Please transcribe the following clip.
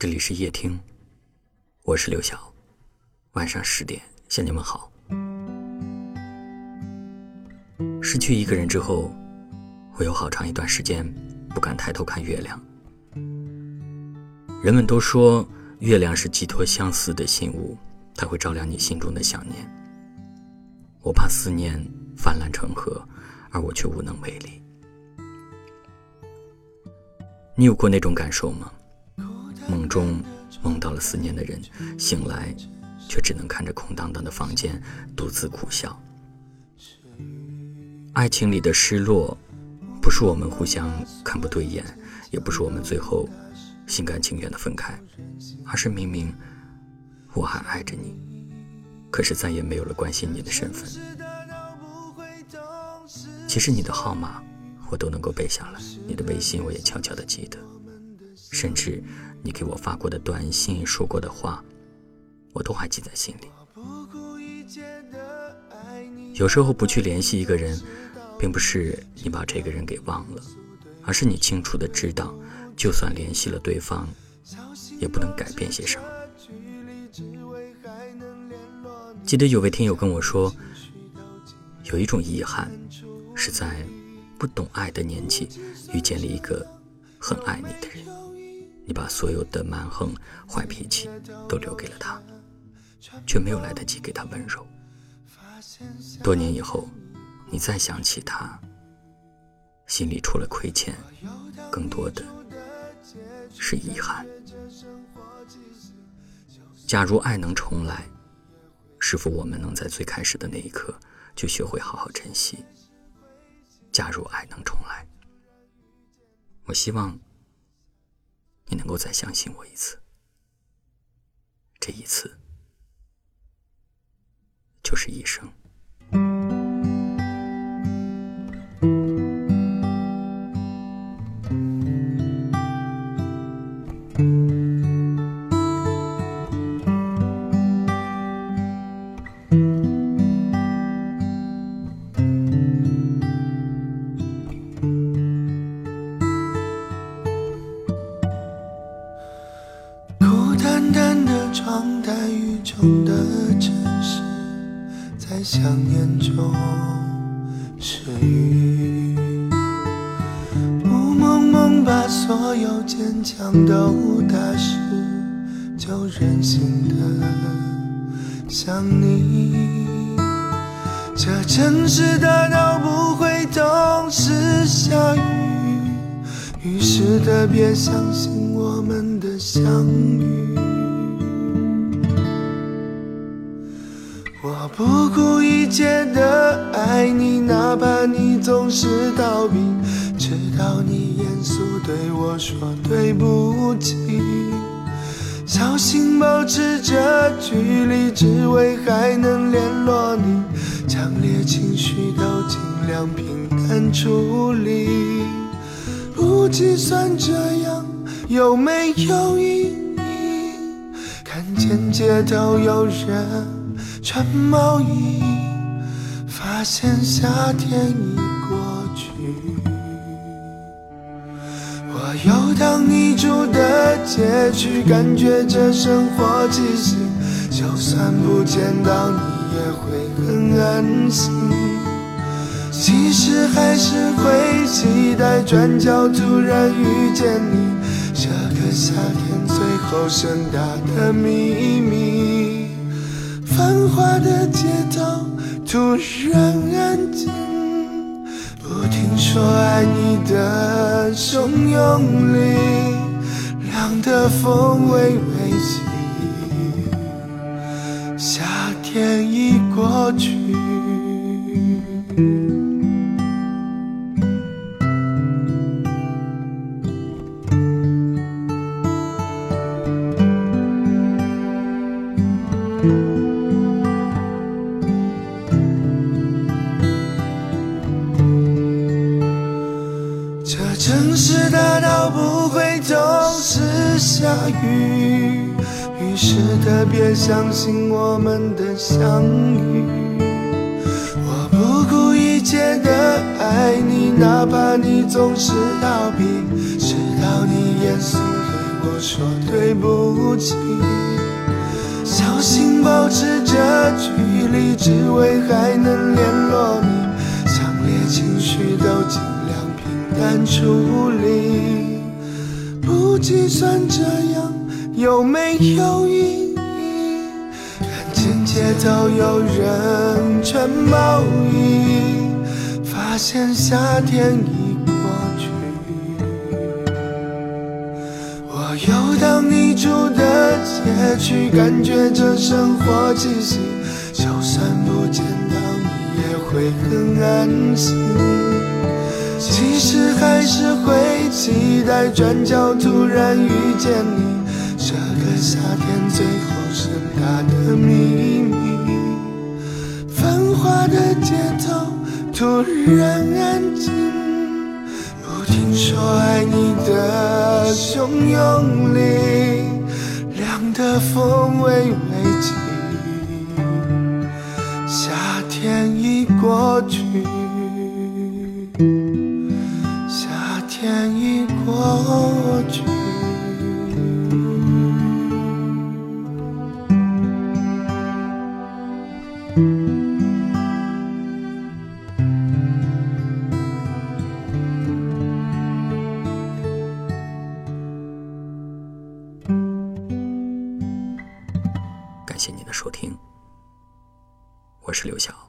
这里是夜听，我是刘晓。晚上十点向你们好。失去一个人之后，我有好长一段时间不敢抬头看月亮。人们都说月亮是寄托相思的信物，它会照亮你心中的想念。我怕思念泛滥成河，而我却无能为力。你有过那种感受吗？中梦到了思念的人，醒来却只能看着空荡荡的房间，独自苦笑。爱情里的失落，不是我们互相看不对眼，也不是我们最后心甘情愿的分开，而是明明我还爱着你，可是再也没有了关心你的身份。其实你的号码我都能够背下来，你的微信我也悄悄的记得。甚至你给我发过的短信、说过的话，我都还记在心里。有时候不去联系一个人，并不是你把这个人给忘了，而是你清楚的知道，就算联系了对方，也不能改变些什么。记得有位听友跟我说，有一种遗憾，是在不懂爱的年纪，遇见了一个很爱你的人。你把所有的蛮横、坏脾气都留给了他，却没有来得及给他温柔。多年以后，你再想起他，心里除了亏欠，更多的是遗憾。假如爱能重来，是否我们能在最开始的那一刻就学会好好珍惜？假如爱能重来，我希望。你能够再相信我一次，这一次就是一生。中的城市，在想念中失语。雾蒙蒙把所有坚强都打湿，就任性的想你。这城市大到不会同时下雨，于是特别相信我们的相遇。不顾一切的爱你，哪怕你总是逃避，直到你严肃对我说对不起。小心保持着距离，只为还能联络你。强烈情绪都尽量平淡处理，不计算这样有没有意义。看见街头有人。穿毛衣，发现夏天已过去。我游荡你住的街区，感觉这生活气息。就算不见到你，也会很安心。其实还是会期待转角突然遇见你，这个夏天最后盛大的秘密。繁华的街道突然安静，不停说爱你的汹涌里，凉的风微微起，夏天已过去。城市大到不会总是下雨，于是特别相信我们的相遇。我不顾一切的爱你，哪怕你总是逃避，直到你严肃对我说对不起。小心保持着距离，只为还能联络你。强烈情绪都尽量平淡处理，不计算这样有没有意义。感情节奏有人穿毛衣，发现夏天已过去。我游荡你住的街区，感觉这生活气息。就算不见到你，也会很安心。还是会期待转角突然遇见你。这个夏天最后盛大的秘密，繁华的街头突然安静。不听说爱你的汹涌里，凉的风微微起。夏天已过去，感谢您的收听，我是刘晓。